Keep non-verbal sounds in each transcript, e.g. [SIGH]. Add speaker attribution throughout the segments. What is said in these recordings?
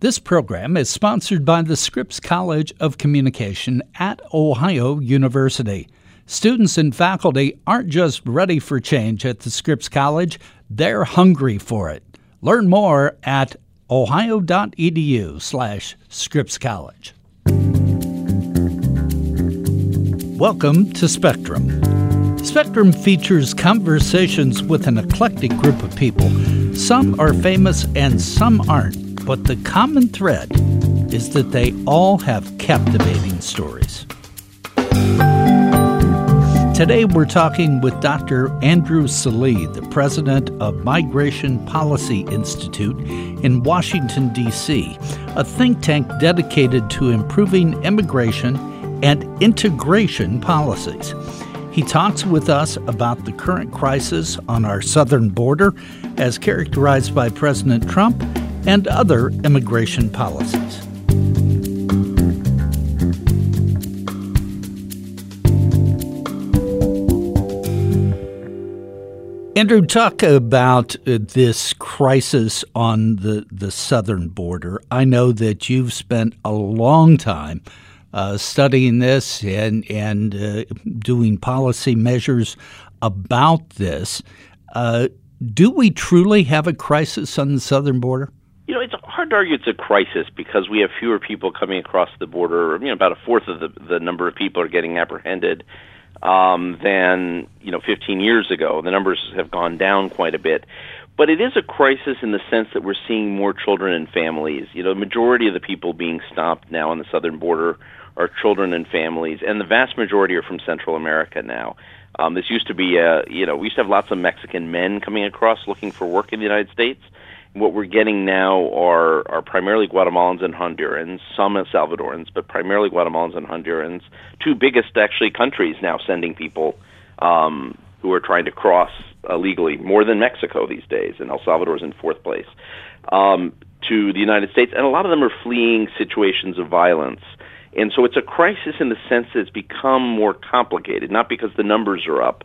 Speaker 1: This program is sponsored by the Scripps College of Communication at Ohio University. Students and faculty aren't just ready for change at the Scripps College, they're hungry for it. Learn more at ohio.edu slash Scripps College. Welcome to Spectrum. Spectrum features conversations with an eclectic group of people. Some are famous and some aren't but the common thread is that they all have captivating stories. Today, we're talking with Dr. Andrew Selee, the president of Migration Policy Institute in Washington, D.C., a think tank dedicated to improving immigration and integration policies. He talks with us about the current crisis on our southern border, as characterized by President Trump and other immigration policies. Andrew, talk about uh, this crisis on the, the southern border. I know that you've spent a long time uh, studying this and, and uh, doing policy measures about this. Uh, do we truly have a crisis on the southern border?
Speaker 2: You know, it's hard to argue it's a crisis because we have fewer people coming across the border. You know, about a fourth of the the number of people are getting apprehended um, than you know 15 years ago. The numbers have gone down quite a bit, but it is a crisis in the sense that we're seeing more children and families. You know, the majority of the people being stopped now on the southern border are children and families, and the vast majority are from Central America now. Um, this used to be, a, you know, we used to have lots of Mexican men coming across looking for work in the United States what we're getting now are are primarily Guatemalans and Hondurans, some Salvadorans, but primarily Guatemalans and Hondurans. Two biggest actually countries now sending people um, who are trying to cross illegally, more than Mexico these days, and El Salvador is in fourth place um, to the United States, and a lot of them are fleeing situations of violence. And so it's a crisis in the sense that it's become more complicated, not because the numbers are up,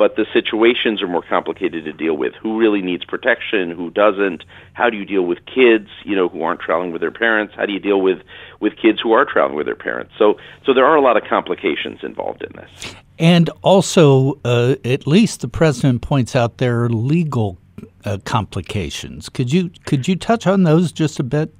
Speaker 2: but the situations are more complicated to deal with. Who really needs protection? Who doesn't? How do you deal with kids, you know, who aren't traveling with their parents? How do you deal with with kids who are traveling with their parents? So, so there are a lot of complications involved in this.
Speaker 1: And also, uh, at least the president points out there are legal uh, complications. Could you could you touch on those just a bit?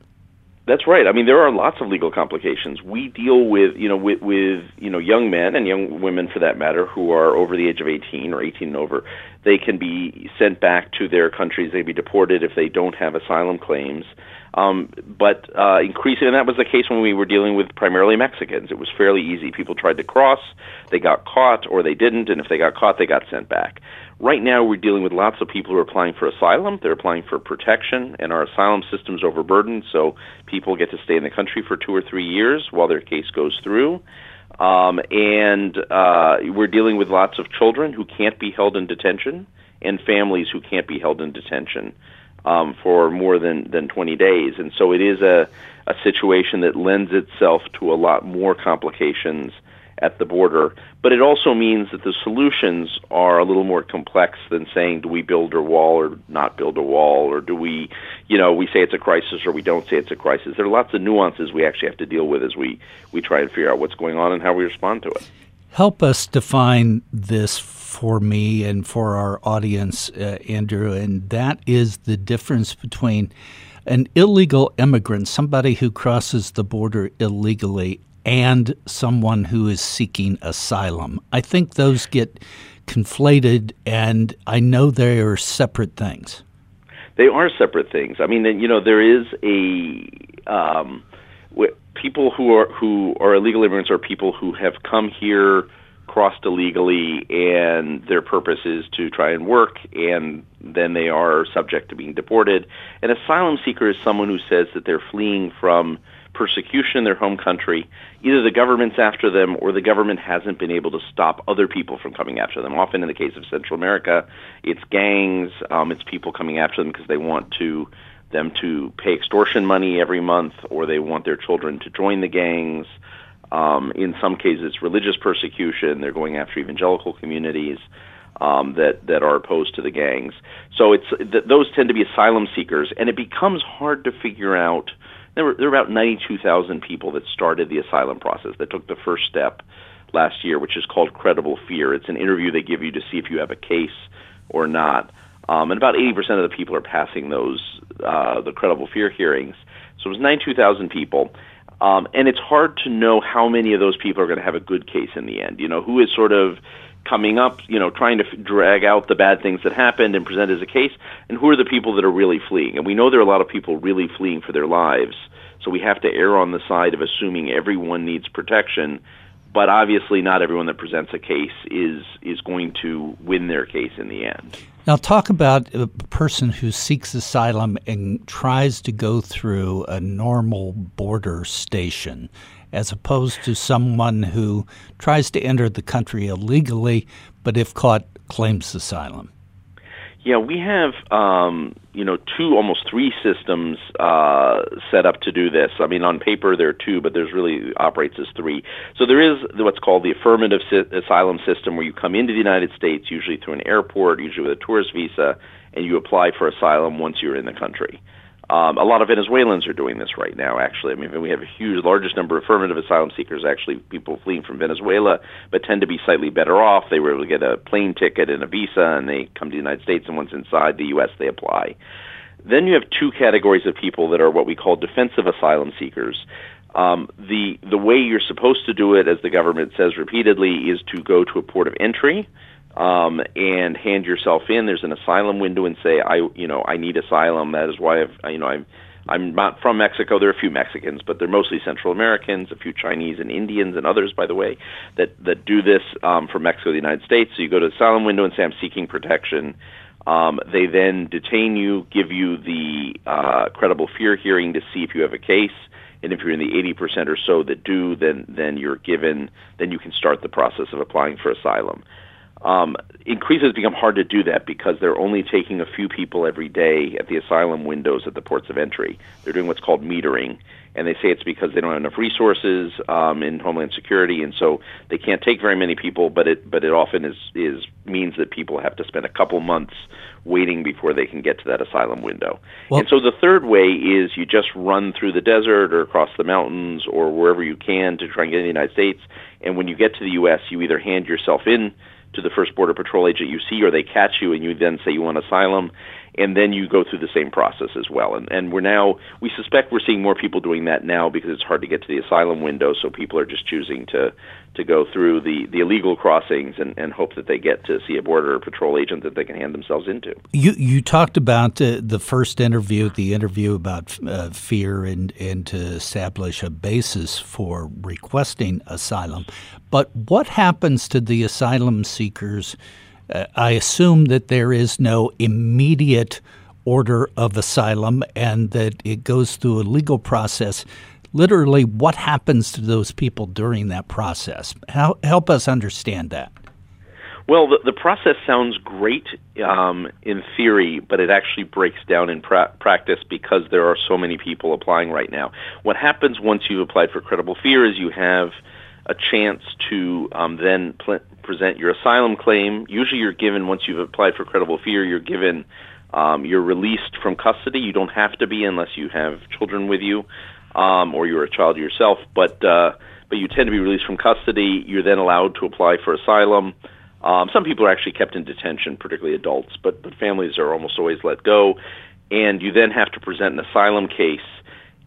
Speaker 2: That's right. I mean, there are lots of legal complications. We deal with, you know, with, with you know young men and young women, for that matter, who are over the age of 18 or 18 and over. They can be sent back to their countries. They can be deported if they don't have asylum claims. Um, but uh, increasingly, and that was the case when we were dealing with primarily Mexicans. It was fairly easy. People tried to cross, they got caught, or they didn't, and if they got caught, they got sent back. Right now, we're dealing with lots of people who are applying for asylum. They're applying for protection, and our asylum system's overburdened, so people get to stay in the country for two or three years while their case goes through. Um, and uh, we're dealing with lots of children who can't be held in detention and families who can't be held in detention um, for more than, than 20 days. And so it is a, a situation that lends itself to a lot more complications at the border. But it also means that the solutions are a little more complex than saying, do we build a wall or not build a wall, or do we, you know, we say it's a crisis or we don't say it's a crisis. There are lots of nuances we actually have to deal with as we, we try and figure out what's going on and how we respond to it.
Speaker 1: Help us define this for me and for our audience, uh, Andrew, and that is the difference between an illegal immigrant, somebody who crosses the border illegally, and someone who is seeking asylum. I think those get conflated, and I know they are separate things.
Speaker 2: They are separate things. I mean, you know, there is a um, people who are who are illegal immigrants are people who have come here crossed illegally and their purpose is to try and work and then they are subject to being deported. An asylum seeker is someone who says that they're fleeing from persecution in their home country. Either the government's after them or the government hasn't been able to stop other people from coming after them. Often in the case of Central America, it's gangs, um, it's people coming after them because they want to them to pay extortion money every month or they want their children to join the gangs. Um, in some cases, religious persecution. They're going after evangelical communities um, that that are opposed to the gangs. So it's th- those tend to be asylum seekers, and it becomes hard to figure out There were there were about 92,000 people that started the asylum process that took the first step last year, which is called credible fear. It's an interview they give you to see if you have a case or not. Um, and about 80% of the people are passing those uh, the credible fear hearings. So it was 92,000 people. Um, and it's hard to know how many of those people are going to have a good case in the end. You know, who is sort of coming up, you know, trying to drag out the bad things that happened and present as a case, and who are the people that are really fleeing. And we know there are a lot of people really fleeing for their lives, so we have to err on the side of assuming everyone needs protection. But obviously, not everyone that presents a case is is going to win their case in the end.
Speaker 1: Now, talk about a person who seeks asylum and tries to go through a normal border station as opposed to someone who tries to enter the country illegally, but if caught, claims asylum?
Speaker 2: Yeah, we have um, you know two, almost three systems uh, set up to do this. I mean, on paper there are two, but there's really operates as three. So there is what's called the affirmative si- asylum system, where you come into the United States, usually through an airport, usually with a tourist visa, and you apply for asylum once you're in the country. Um, a lot of Venezuelans are doing this right now. Actually, I mean, we have a huge, largest number of affirmative asylum seekers. Actually, people fleeing from Venezuela, but tend to be slightly better off. They were able to get a plane ticket and a visa, and they come to the United States. And once inside the U.S., they apply. Then you have two categories of people that are what we call defensive asylum seekers. Um, the the way you're supposed to do it, as the government says repeatedly, is to go to a port of entry um, and hand yourself in. There's an asylum window and say, I, you know, I need asylum. That is why I've, you know, I'm, I'm not from Mexico. There are a few Mexicans, but they're mostly Central Americans, a few Chinese and Indians and others, by the way, that that do this um, from Mexico to the United States. So you go to the asylum window and say, I'm seeking protection. Um, they then detain you, give you the uh, credible fear hearing to see if you have a case and if you're in the 80% or so that do, then then you're given, then you can start the process of applying for asylum um, increasingly become hard to do that because they're only taking a few people every day at the asylum windows at the ports of entry. They're doing what's called metering, and they say it's because they don't have enough resources um, in Homeland Security, and so they can't take very many people. But it but it often is is means that people have to spend a couple months waiting before they can get to that asylum window. Well, and so the third way is you just run through the desert or across the mountains or wherever you can to try and get in the United States. And when you get to the U.S., you either hand yourself in to the first border patrol agent you see, or they catch you and you then say you want asylum, and then you go through the same process as well. And, and we're now, we suspect we're seeing more people doing that now because it's hard to get to the asylum window, so people are just choosing to to go through the, the illegal crossings and, and hope that they get to see a border patrol agent that they can hand themselves into.
Speaker 1: You you talked about uh, the first interview, the interview about uh, fear and, and to establish a basis for requesting asylum. But what happens to the asylum seekers? Uh, I assume that there is no immediate order of asylum and that it goes through a legal process literally what happens to those people during that process. How, help us understand that.
Speaker 2: Well, the, the process sounds great um, in theory, but it actually breaks down in pra- practice because there are so many people applying right now. What happens once you've applied for credible fear is you have a chance to um, then pl- present your asylum claim. Usually, you're given once you've applied for credible fear, you're given um, you're released from custody. You don't have to be unless you have children with you um, or you're a child yourself, but uh, but you tend to be released from custody. You're then allowed to apply for asylum. Um, some people are actually kept in detention, particularly adults, but but families are almost always let go, and you then have to present an asylum case.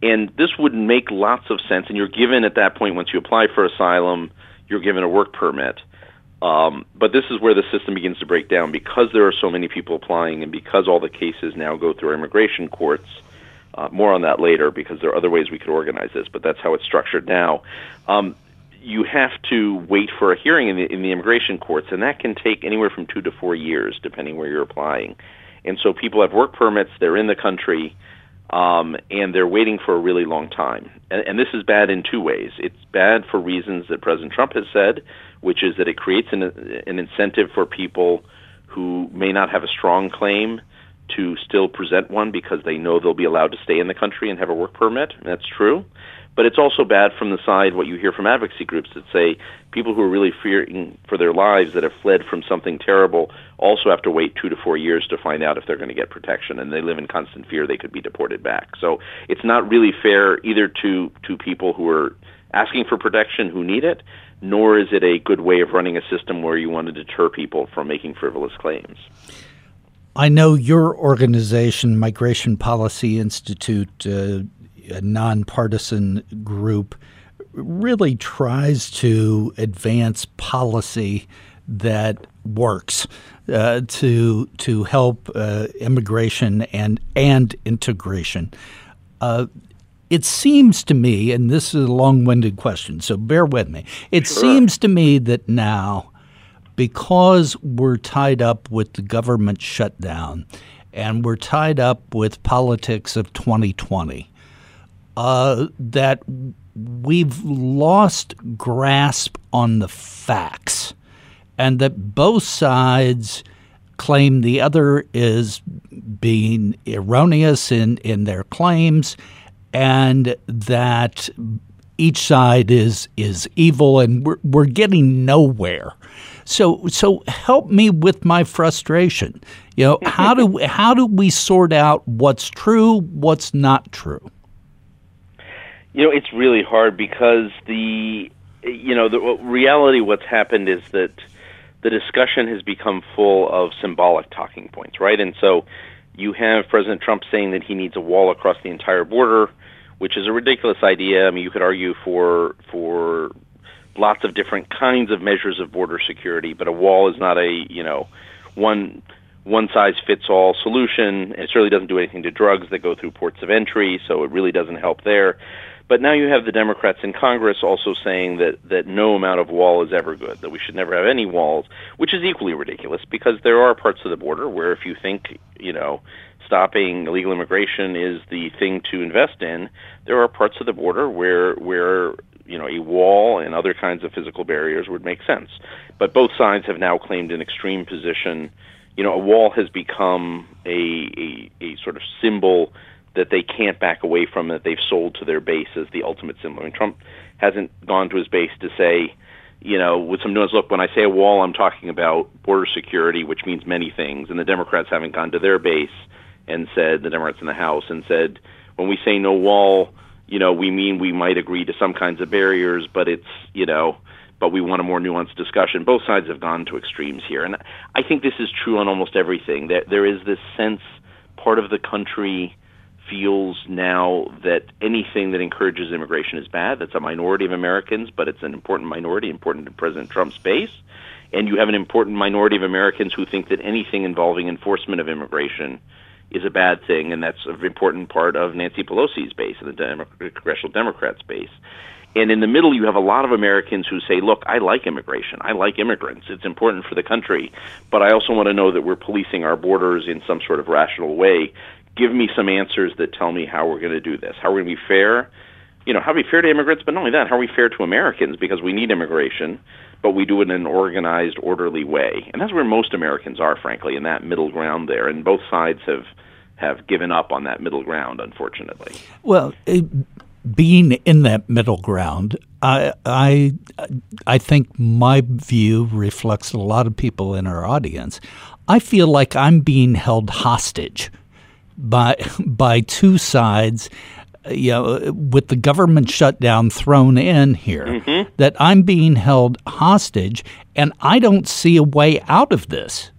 Speaker 2: And this would make lots of sense. And you're given at that point, once you apply for asylum, you're given a work permit. Um, but this is where the system begins to break down because there are so many people applying, and because all the cases now go through immigration courts uh, more on that later because there are other ways we could organize this, but that's how it's structured now. Um, you have to wait for a hearing in the, in the immigration courts, and that can take anywhere from two to four years, depending where you're applying. And so people have work permits, they're in the country, um, and they're waiting for a really long time. And, and this is bad in two ways. It's bad for reasons that President Trump has said, which is that it creates an, an incentive for people who may not have a strong claim to still present one because they know they'll be allowed to stay in the country and have a work permit. That's true. But it's also bad from the side what you hear from advocacy groups that say people who are really fearing for their lives that have fled from something terrible also have to wait two to four years to find out if they're going to get protection, and they live in constant fear they could be deported back. So it's not really fair either to to people who are asking for protection who need it, nor is it a good way of running a system where you want to deter people from making frivolous claims.
Speaker 1: I know your organization, Migration Policy Institute, uh, a nonpartisan group, really tries to advance policy that works uh, to to help uh, immigration and and integration. Uh, it seems to me, and this is a long-winded question, so bear with me. It sure. seems to me that now, because we're tied up with the government shutdown, and we're tied up with politics of 2020 uh, that we've lost grasp on the facts and that both sides claim the other is being erroneous in, in their claims and that each side is is evil and we're, we're getting nowhere. So so help me with my frustration. You know how do how do we sort out what's true what's not true
Speaker 2: you know, it's really hard because the you know the reality. What's happened is that the discussion has become full of symbolic talking points, right? And so you have President Trump saying that he needs a wall across the entire border, which is a ridiculous idea. I mean, you could argue for for lots of different kinds of measures of border security, but a wall is not a you know one one size fits all solution. It certainly doesn't do anything to drugs that go through ports of entry, so it really doesn't help there. But now you have the Democrats in Congress also saying that, that no amount of wall is ever good, that we should never have any walls, which is equally ridiculous because there are parts of the border where if you think, you know, stopping illegal immigration is the thing to invest in, there are parts of the border where where you know a wall and other kinds of physical barriers would make sense. But both sides have now claimed an extreme position. You know, a wall has become a, a, a sort of symbol that they can't back away from that they've sold to their base as the ultimate symbol. I Trump hasn't gone to his base to say, you know, with some nuance, look, when I say a wall, I'm talking about border security, which means many things. And the Democrats haven't gone to their base and said, the Democrats in the House, and said, when we say no wall, you know, we mean we might agree to some kinds of barriers, but it's, you know, but we want a more nuanced discussion. Both sides have gone to extremes here. And I think this is true on almost everything. That there is this sense part of the country feels now that anything that encourages immigration is bad. That's a minority of Americans, but it's an important minority, important to President Trump's base. And you have an important minority of Americans who think that anything involving enforcement of immigration is a bad thing, and that's an important part of Nancy Pelosi's base and the Demo- Congressional Democrats' base. And in the middle, you have a lot of Americans who say, look, I like immigration. I like immigrants. It's important for the country. But I also want to know that we're policing our borders in some sort of rational way give me some answers that tell me how we're going to do this. How we're going to be fair. You know, how are we fair to immigrants, but not only that, how are we fair to Americans because we need immigration, but we do it in an organized, orderly way. And that's where most Americans are, frankly, in that middle ground there. And both sides have have given up on that middle ground, unfortunately.
Speaker 1: Well, it, being in that middle ground, I, I, I think my view reflects a lot of people in our audience. I feel like I'm being held hostage by [LAUGHS] by two sides you know, with the government shutdown thrown in here, mm-hmm. that I'm being held hostage, and I don't see a way out of this.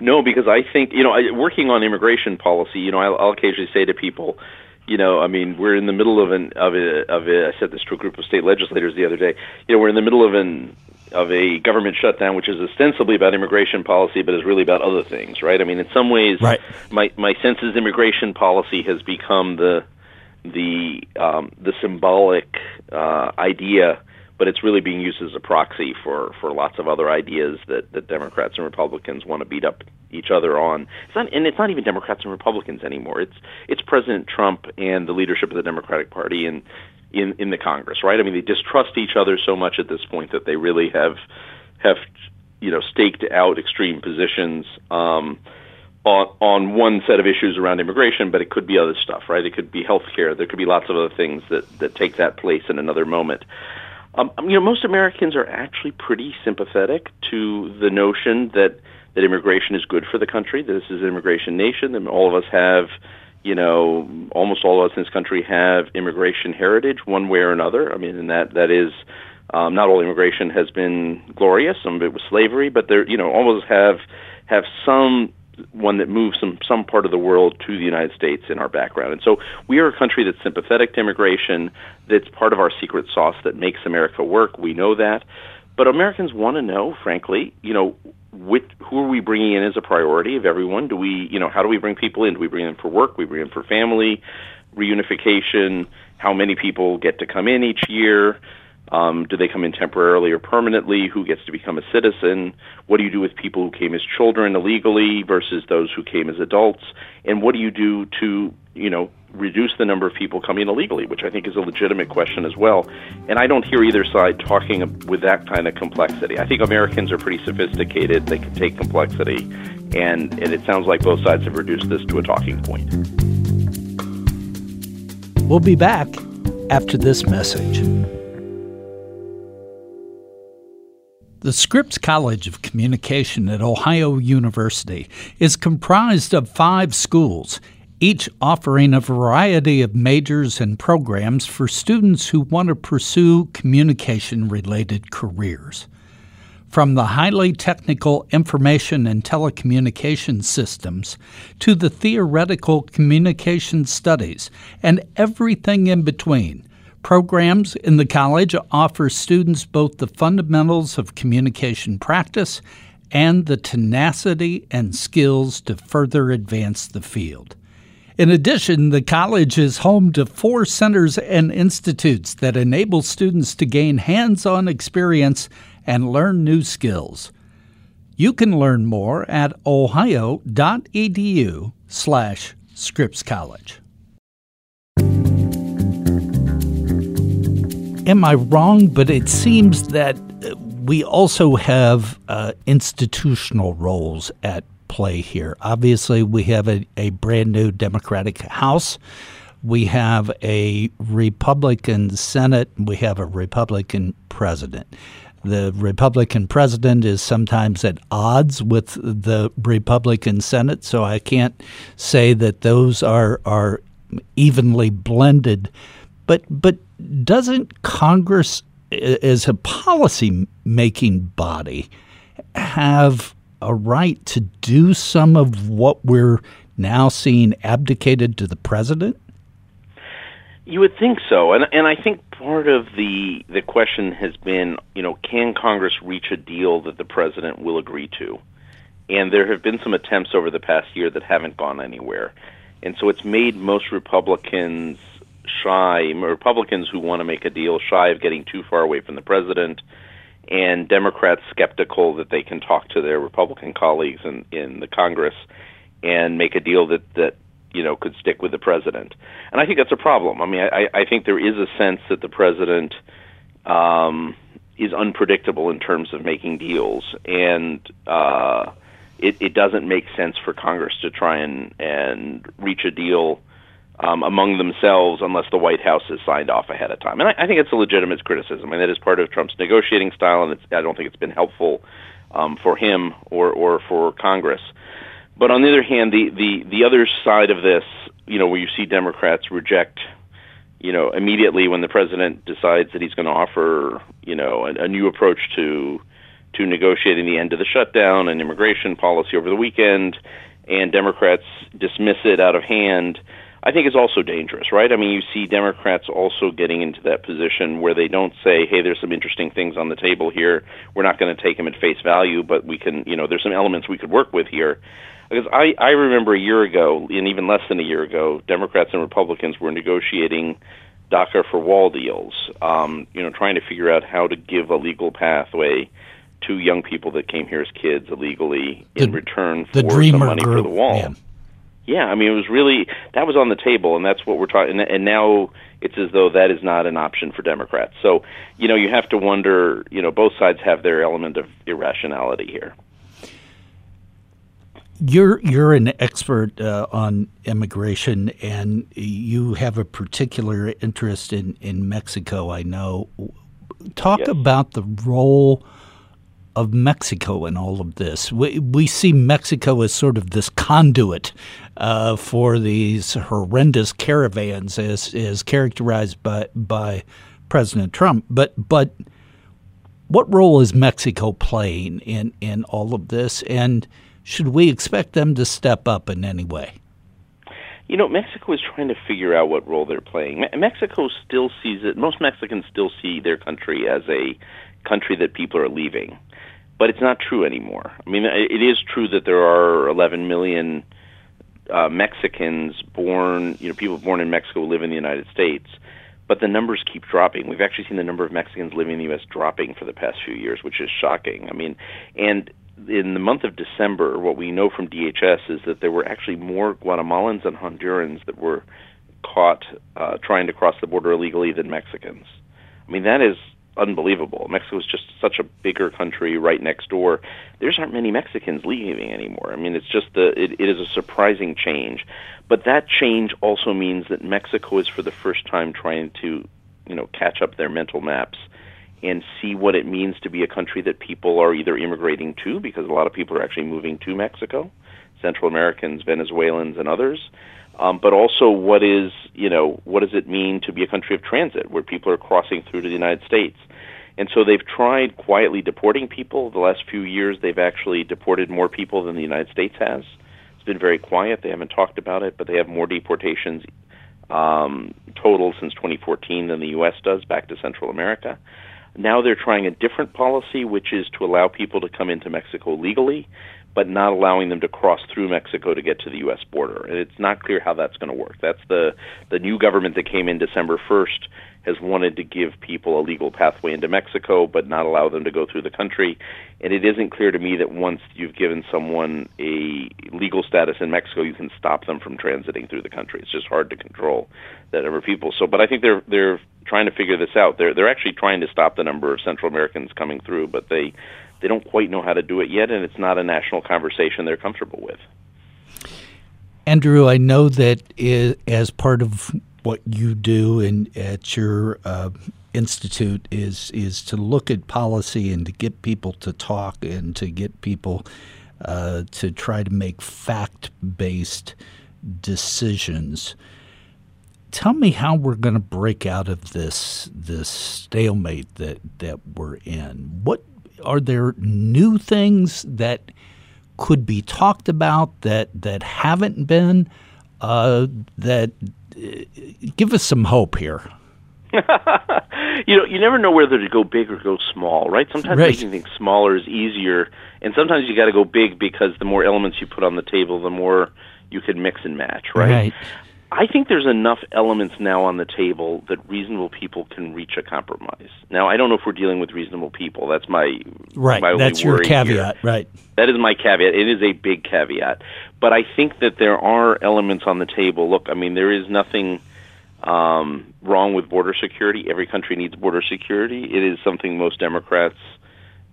Speaker 2: No, because I think you know, I, working on immigration policy, you know, I'll, I'll occasionally say to people, you know, I mean, we're in the middle of an of a of a. I said this to a group of state legislators the other day. You know, we're in the middle of an of a government shutdown, which is ostensibly about immigration policy, but is really about other things, right? I mean, in some ways,
Speaker 1: right.
Speaker 2: my my sense is immigration policy has become the the um, the symbolic uh, idea, but it's really being used as a proxy for for lots of other ideas that that Democrats and Republicans want to beat up each other on. It's not, and it's not even Democrats and Republicans anymore. It's it's President Trump and the leadership of the Democratic Party and in in the Congress, right? I mean, they distrust each other so much at this point that they really have have you know staked out extreme positions. Um, on, on one set of issues around immigration, but it could be other stuff, right? It could be healthcare. There could be lots of other things that, that take that place in another moment. Um, you know, most Americans are actually pretty sympathetic to the notion that that immigration is good for the country. That this is an immigration nation, and all of us have, you know, almost all of us in this country have immigration heritage, one way or another. I mean, and that that is um, not all immigration has been glorious. Some of it was slavery, but there, you know, almost have have some one that moves some some part of the world to the United States in our background. And so we are a country that's sympathetic to immigration. That's part of our secret sauce that makes America work. We know that. But Americans want to know, frankly, you know, with, who are we bringing in as a priority of everyone? Do we, you know, how do we bring people in? Do we bring them for work? We bring them for family reunification? How many people get to come in each year? Um, do they come in temporarily or permanently? Who gets to become a citizen? What do you do with people who came as children illegally versus those who came as adults? And what do you do to, you know, reduce the number of people coming illegally, which I think is a legitimate question as well. And I don't hear either side talking with that kind of complexity. I think Americans are pretty sophisticated. They can take complexity. And, and it sounds like both sides have reduced this to a talking point.
Speaker 1: We'll be back after this message. The Scripps College of Communication at Ohio University is comprised of five schools, each offering a variety of majors and programs for students who want to pursue communication related careers. From the highly technical information and telecommunication systems to the theoretical communication studies and everything in between, Programs in the college offer students both the fundamentals of communication practice and the tenacity and skills to further advance the field. In addition, the college is home to four centers and institutes that enable students to gain hands on experience and learn new skills. You can learn more at ohio.edu slash Scripps College. am I wrong? But it seems that we also have uh, institutional roles at play here. Obviously, we have a, a brand new Democratic House. We have a Republican Senate. We have a Republican president. The Republican president is sometimes at odds with the Republican Senate, so I can't say that those are, are evenly blended. But but doesn't Congress, as a policy making body, have a right to do some of what we're now seeing abdicated to the president?
Speaker 2: You would think so, and and I think part of the the question has been, you know, can Congress reach a deal that the president will agree to? And there have been some attempts over the past year that haven't gone anywhere, and so it's made most Republicans shy, Republicans who want to make a deal shy of getting too far away from the president, and Democrats skeptical that they can talk to their Republican colleagues in, in the Congress and make a deal that, that you know could stick with the president. And I think that's a problem. I mean, I, I think there is a sense that the president um, is unpredictable in terms of making deals, and uh, it, it doesn't make sense for Congress to try and and reach a deal um, among themselves unless the White House has signed off ahead of time. And I, I think it's a legitimate criticism, and that is part of Trump's negotiating style, and I don't think it's been helpful um, for him or, or for Congress. But on the other hand, the, the, the other side of this, you know, where you see Democrats reject, you know, immediately when the president decides that he's going to offer, you know, a, a new approach to to negotiating the end of the shutdown and immigration policy over the weekend, and Democrats dismiss it out of hand I think is also dangerous, right? I mean, you see Democrats also getting into that position where they don't say, "Hey, there's some interesting things on the table here. We're not going to take them at face value, but we can, you know, there's some elements we could work with here." Because I I remember a year ago, and even less than a year ago, Democrats and Republicans were negotiating DACA for wall deals, um, you know, trying to figure out how to give a legal pathway to young people that came here as kids illegally in return for some money
Speaker 1: group,
Speaker 2: for the wall.
Speaker 1: Yeah.
Speaker 2: Yeah, I mean, it was really that was on the table, and that's what we're talking. And, and now it's as though that is not an option for Democrats. So, you know, you have to wonder. You know, both sides have their element of irrationality here.
Speaker 1: You're you're an expert uh, on immigration, and you have a particular interest in in Mexico. I know. Talk yes. about the role of Mexico in all of this. We, we see Mexico as sort of this conduit uh, for these horrendous caravans, as as characterized by by President Trump. But but what role is Mexico playing in in all of this, and should we expect them to step up in any way?
Speaker 2: You know, Mexico is trying to figure out what role they're playing. Me- Mexico still sees it. Most Mexicans still see their country as a country that people are leaving, but it's not true anymore. I mean, it is true that there are 11 million uh, Mexicans born, you know, people born in Mexico live in the United States, but the numbers keep dropping. We've actually seen the number of Mexicans living in the U.S. dropping for the past few years, which is shocking. I mean, and in the month of December, what we know from DHS is that there were actually more Guatemalans and Hondurans that were caught uh, trying to cross the border illegally than Mexicans. I mean, that is unbelievable. Mexico is just such a bigger country right next door. There aren't many Mexicans leaving anymore. I mean, it's just the it, it is a surprising change. But that change also means that Mexico is for the first time trying to, you know, catch up their mental maps and see what it means to be a country that people are either immigrating to, because a lot of people are actually moving to Mexico, Central Americans, Venezuelans, and others. Um, but also, what is you know what does it mean to be a country of transit, where people are crossing through to the United States? And so they've tried quietly deporting people. The last few years, they've actually deported more people than the United States has. It's been very quiet. They haven't talked about it, but they have more deportations um, total since 2014 than the U.S. does back to Central America. Now they're trying a different policy, which is to allow people to come into Mexico legally, but not allowing them to cross through Mexico to get to the U.S. border. And it's not clear how that's going to work. That's the the new government that came in December 1st has wanted to give people a legal pathway into Mexico, but not allow them to go through the country. And it isn't clear to me that once you've given someone a legal status in Mexico, you can stop them from transiting through the country. It's just hard to control that number of people. So, but I think they're they're trying to figure this out. They're they're actually trying to stop the number of Central Americans coming through, but they they don't quite know how to do it yet, and it's not a national conversation they're comfortable with.
Speaker 1: Andrew, I know that as part of what you do in, at your uh, institute is is to look at policy and to get people to talk and to get people uh, to try to make fact based decisions. Tell me how we're going to break out of this this stalemate that that we're in. What are there new things that could be talked about that that haven't been uh, that give us some hope here. [LAUGHS]
Speaker 2: you know, you never know whether to go big or go small, right? Sometimes right. making things smaller is easier, and sometimes you got to go big because the more elements you put on the table, the more you can mix and match, right?
Speaker 1: right.
Speaker 2: I think there's enough elements now on the table that reasonable people can reach a compromise. Now, I don't know if we're dealing with reasonable people. That's my
Speaker 1: right.
Speaker 2: My
Speaker 1: That's your caveat,
Speaker 2: here.
Speaker 1: right?
Speaker 2: That is my caveat. It is a big caveat, but I think that there are elements on the table. Look, I mean, there is nothing um, wrong with border security. Every country needs border security. It is something most Democrats,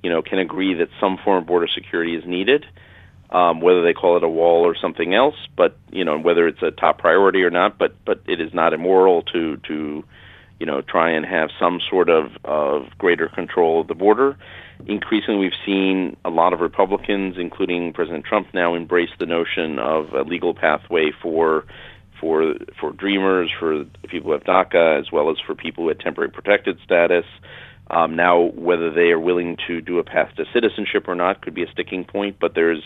Speaker 2: you know, can agree that some form of border security is needed um, whether they call it a wall or something else, but you know whether it's a top priority or not. But but it is not immoral to to you know try and have some sort of of greater control of the border. Increasingly, we've seen a lot of Republicans, including President Trump, now embrace the notion of a legal pathway for for for dreamers, for people who have DACA, as well as for people who have temporary protected status. Um, now, whether they are willing to do a path to citizenship or not could be a sticking point, but there's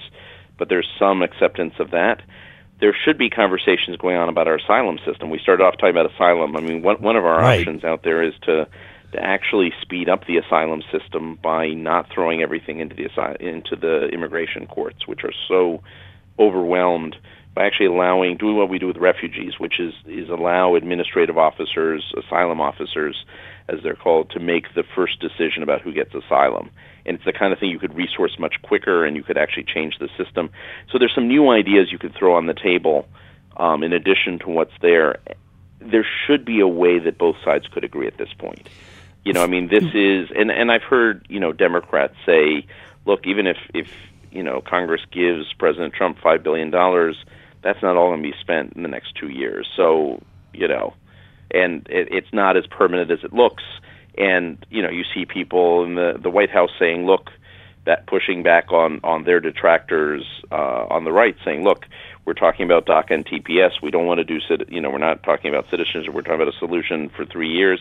Speaker 2: but there's some acceptance of that. There should be conversations going on about our asylum system. We started off talking about asylum. I mean, one, one of our right. options out there is to to actually speed up the asylum system by not throwing everything into the into the immigration courts, which are so overwhelmed by actually allowing doing what we do with refugees, which is is allow administrative officers, asylum officers, as they're called, to make the first decision about who gets asylum and it's the kind of thing you could resource much quicker and you could actually change the system. So there's some new ideas you could throw on the table um, in addition to what's there. There should be a way that both sides could agree at this point. You know, I mean, this is, and and I've heard you know Democrats say, look, even if if you know Congress gives President Trump five billion dollars, that's not all going to be spent in the next two years. So you know, and it, it's not as permanent as it looks. And you know, you see people in the the White House saying, "Look, that pushing back on on their detractors uh, on the right, saying, "Look, we're talking about DACA and TPS. We don't want to do, you know, we're not talking about citizenship. We're talking about a solution for three years."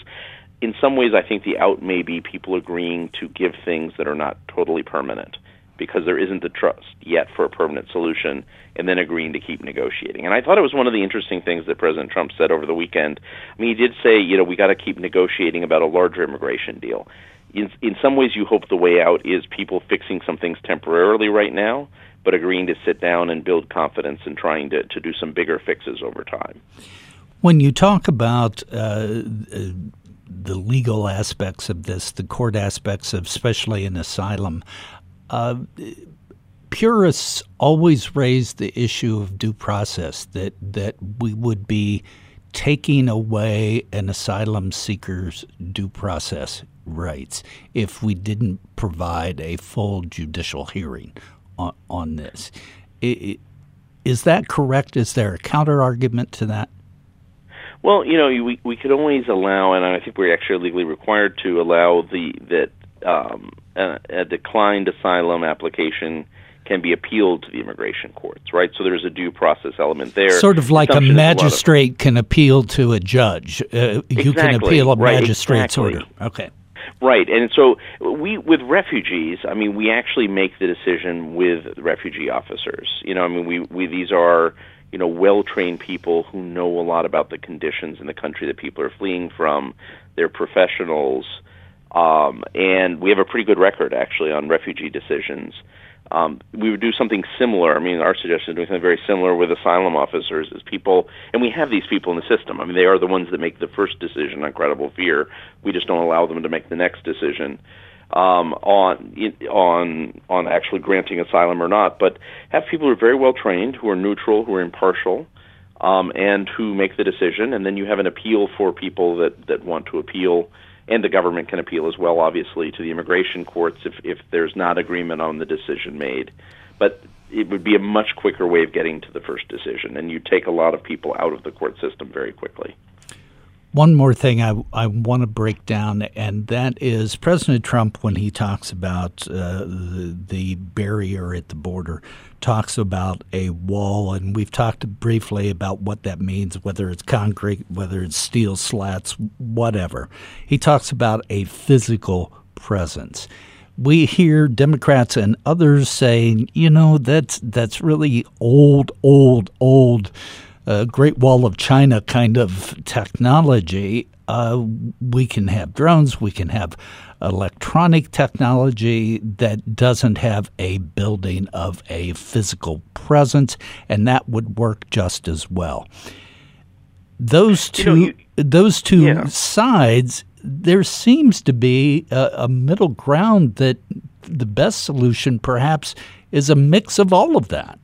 Speaker 2: In some ways, I think the out may be people agreeing to give things that are not totally permanent because there isn't the trust yet for a permanent solution, and then agreeing to keep negotiating. And I thought it was one of the interesting things that President Trump said over the weekend. I mean, he did say, you know, we got to keep negotiating about a larger immigration deal. In, in some ways, you hope the way out is people fixing some things temporarily right now, but agreeing to sit down and build confidence and trying to, to do some bigger fixes over time.
Speaker 1: When you talk about uh, the legal aspects of this, the court aspects of, especially in asylum, uh, purists always raise the issue of due process that that we would be taking away an asylum seeker's due process rights if we didn't provide a full judicial hearing on, on this. Is that correct? Is there a counter argument to that?
Speaker 2: Well, you know, we we could always allow, and I think we're actually legally required to allow the that um, a, a declined asylum application can be appealed to the immigration courts, right? So there's a due process element there.
Speaker 1: Sort of like a magistrate a of, can appeal to a judge. Uh,
Speaker 2: exactly,
Speaker 1: you can appeal a
Speaker 2: right,
Speaker 1: magistrate's
Speaker 2: exactly.
Speaker 1: order. Okay.
Speaker 2: Right, and so we with refugees, I mean, we actually make the decision with refugee officers. You know, I mean, we we these are you know well trained people who know a lot about the conditions in the country that people are fleeing from. They're professionals um, and we have a pretty good record actually on refugee decisions. Um, we would do something similar. I mean, our suggestion is doing something very similar with asylum officers is people, and we have these people in the system. I mean, they are the ones that make the first decision on credible fear. We just don't allow them to make the next decision um, on on on actually granting asylum or not. But have people who are very well trained, who are neutral, who are impartial, um, and who make the decision. And then you have an appeal for people that that want to appeal and the government can appeal as well, obviously, to the immigration courts if, if there's not agreement on the decision made. But it would be a much quicker way of getting to the first decision, and you take a lot of people out of the court system very quickly.
Speaker 1: One more thing I, I want to break down, and that is President Trump, when he talks about uh, the, the barrier at the border, talks about a wall, and we've talked briefly about what that means, whether it's concrete, whether it's steel slats, whatever. He talks about a physical presence. We hear Democrats and others saying, you know, that's that's really old, old, old uh, Great Wall of China kind of technology. Uh, we can have drones, we can have electronic technology that doesn't have a building of a physical presence, and that would work just as well. Those two, you know, you, those two yeah. sides, there seems to be a, a middle ground that the best solution, perhaps, is a mix of all of that.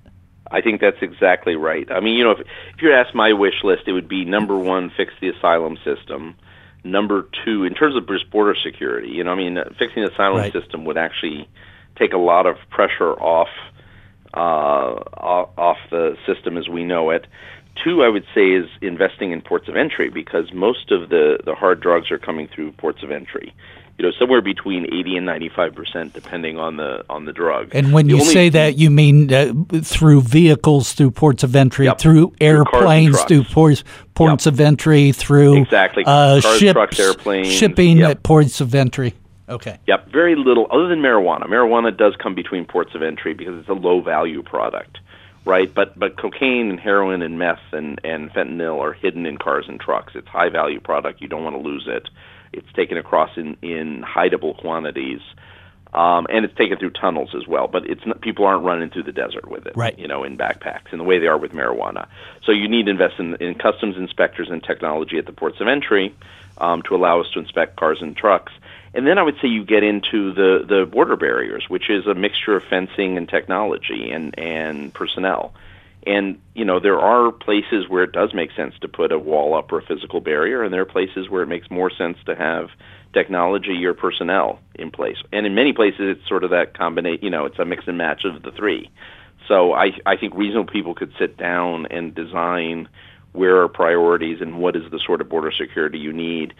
Speaker 2: I think that's exactly right. I mean, you know, if, if you ask my wish list, it would be number one, fix the asylum system. Number two, in terms of border security, you know, I mean, fixing the asylum right. system would actually take a lot of pressure off uh, off the system as we know it. Two, I would say, is investing in ports of entry because most of the the hard drugs are coming through ports of entry. You know somewhere between 80 and 95 percent depending on the on the drug.
Speaker 1: And when
Speaker 2: the
Speaker 1: you say that you mean uh, through vehicles through ports of entry
Speaker 2: yep.
Speaker 1: through airplanes through, through ports ports yep. of entry through
Speaker 2: exactly.
Speaker 1: uh,
Speaker 2: Cars,
Speaker 1: ships,
Speaker 2: trucks airplanes.
Speaker 1: shipping
Speaker 2: yep.
Speaker 1: at ports of entry. Okay.
Speaker 2: Yep. Very little other than marijuana. Marijuana does come between ports of entry because it's a low value product right but but cocaine and heroin and meth and and fentanyl are hidden in cars and trucks it's high value product you don't want to lose it it's taken across in in hideable quantities, um, and it's taken through tunnels as well. But it's not, people aren't running through the desert with it,
Speaker 1: right?
Speaker 2: You know, in backpacks in the way they are with marijuana. So you need to invest in, in customs inspectors and technology at the ports of entry um, to allow us to inspect cars and trucks. And then I would say you get into the, the border barriers, which is a mixture of fencing and technology and, and personnel. And you know there are places where it does make sense to put a wall up or a physical barrier, and there are places where it makes more sense to have technology or personnel in place. And in many places, it's sort of that combination. You know, it's a mix and match of the three. So I I think reasonable people could sit down and design where are priorities and what is the sort of border security you need.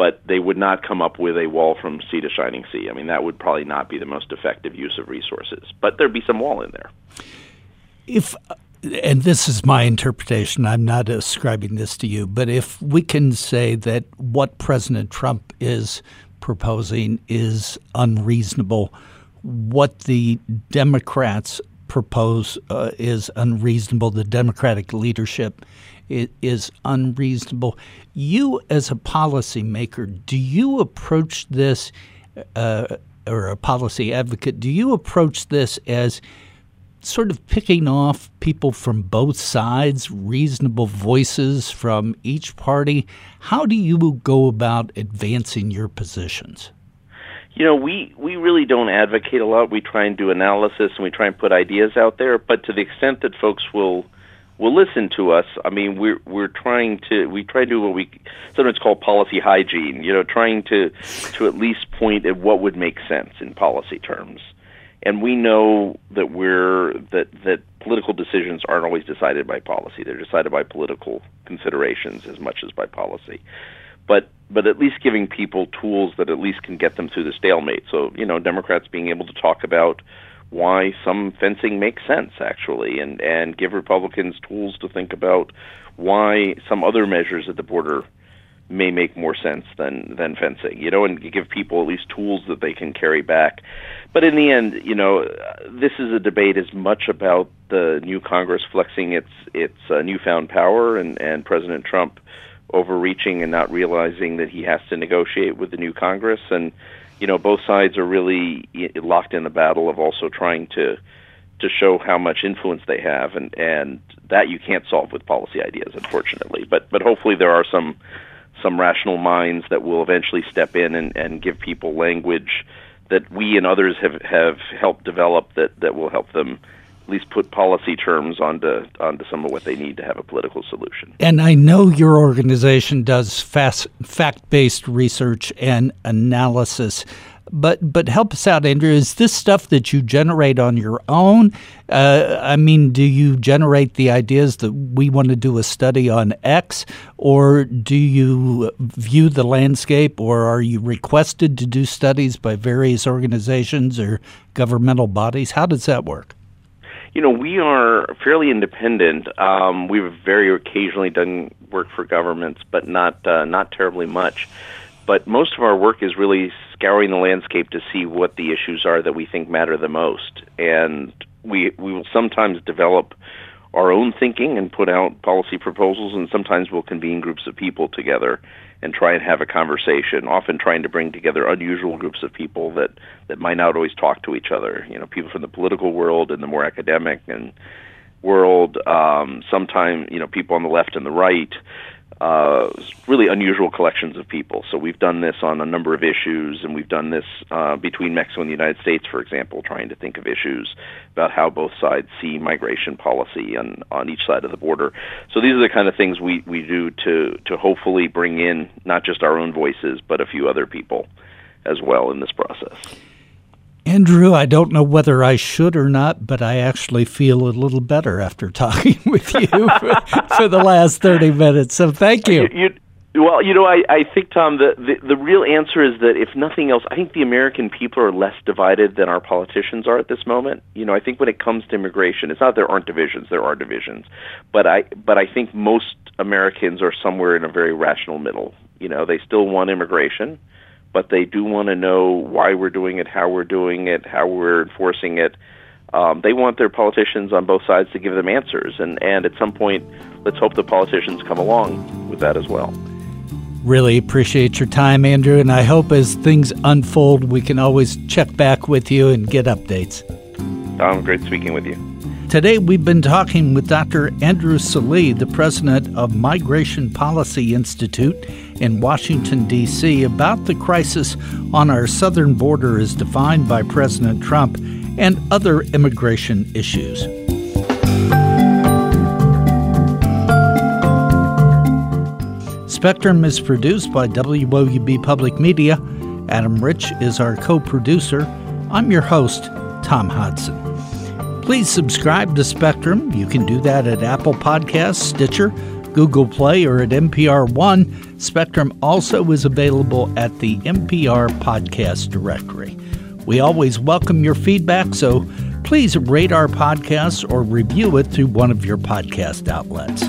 Speaker 2: But they would not come up with a wall from sea to shining sea. I mean, that would probably not be the most effective use of resources. But there'd be some wall in there.
Speaker 1: If and this is my interpretation, I'm not ascribing this to you, but if we can say that what President Trump is proposing is unreasonable, what the Democrats propose uh, is unreasonable, the Democratic leadership is, unreasonable. You, as a policymaker, do you approach this, uh, or a policy advocate, do you approach this as sort of picking off people from both sides, reasonable voices from each party. How do you go about advancing your positions?
Speaker 2: You know, we, we really don't advocate a lot. We try and do analysis and we try and put ideas out there, but to the extent that folks will will listen to us, I mean, we're we're trying to we try to do what we sometimes call policy hygiene. You know, trying to to at least point at what would make sense in policy terms and we know that we're that that political decisions aren't always decided by policy. They're decided by political considerations as much as by policy. But but at least giving people tools that at least can get them through the stalemate. So you know, Democrats being able to talk about why some fencing makes sense actually, and and give Republicans tools to think about why some other measures at the border may make more sense than than fencing. You know, and give people at least tools that they can carry back. But in the end, you know, this is a debate as much about the new Congress flexing its its uh, newfound power and and President Trump overreaching and not realizing that he has to negotiate with the new Congress and you know both sides are really locked in the battle of also trying to to show how much influence they have and and that you can't solve with policy ideas unfortunately. But but hopefully there are some some rational minds that will eventually step in and, and give people language that we and others have have helped develop that that will help them least put policy terms onto onto some of what they need to have a political solution.
Speaker 1: And I know your organization does fast fact-based research and analysis. But but help us out, Andrew. Is this stuff that you generate on your own? Uh, I mean, do you generate the ideas that we want to do a study on X, or do you view the landscape, or are you requested to do studies by various organizations or governmental bodies? How does that work?
Speaker 2: You know, we are fairly independent. Um, we've very occasionally done work for governments, but not uh, not terribly much but most of our work is really scouring the landscape to see what the issues are that we think matter the most. And we we will sometimes develop our own thinking and put out policy proposals, and sometimes we'll convene groups of people together and try and have a conversation. Often trying to bring together unusual groups of people that that might not always talk to each other. You know, people from the political world and the more academic and world. Um, sometimes you know people on the left and the right uh, really unusual collections of people. So we've done this on a number of issues, and we've done this uh, between Mexico and the United States, for example, trying to think of issues about how both sides see migration policy on on each side of the border. So these are the kind of things we we do to to hopefully bring in not just our own voices, but a few other people as well in this process.
Speaker 1: Andrew, I don't know whether I should or not, but I actually feel a little better after talking [LAUGHS] with you [LAUGHS] for, for, the last 30 minutes. So thank you.
Speaker 2: you, you well, you know, I, I think, Tom, the, the, the real answer is that if nothing else, I think the American people are less divided than our politicians are at this moment. You know, I think when it comes to immigration, it's not there aren't divisions, there are divisions. But I, but I think most Americans are somewhere in a very rational middle. You know, they still want immigration but they do want to know why we're doing it, how we're doing it, how we're enforcing it. Um, they want their politicians on both sides to give them answers, and, and at some point, let's hope the politicians come along with that as well.
Speaker 1: Really appreciate your time, Andrew, and I hope as things unfold, we can always check back with you and get updates.
Speaker 2: Tom, great speaking with you.
Speaker 1: Today, we've been talking with Dr. Andrew Selee, the president of Migration Policy Institute in Washington, D.C., about the crisis on our southern border as defined by President Trump and other immigration issues. Spectrum is produced by WOUB Public Media. Adam Rich is our co producer. I'm your host, Tom Hodson. Please subscribe to Spectrum. You can do that at Apple Podcasts, Stitcher, Google Play, or at NPR One. Spectrum also is available at the NPR Podcast Directory. We always welcome your feedback, so please rate our podcast or review it through one of your podcast outlets.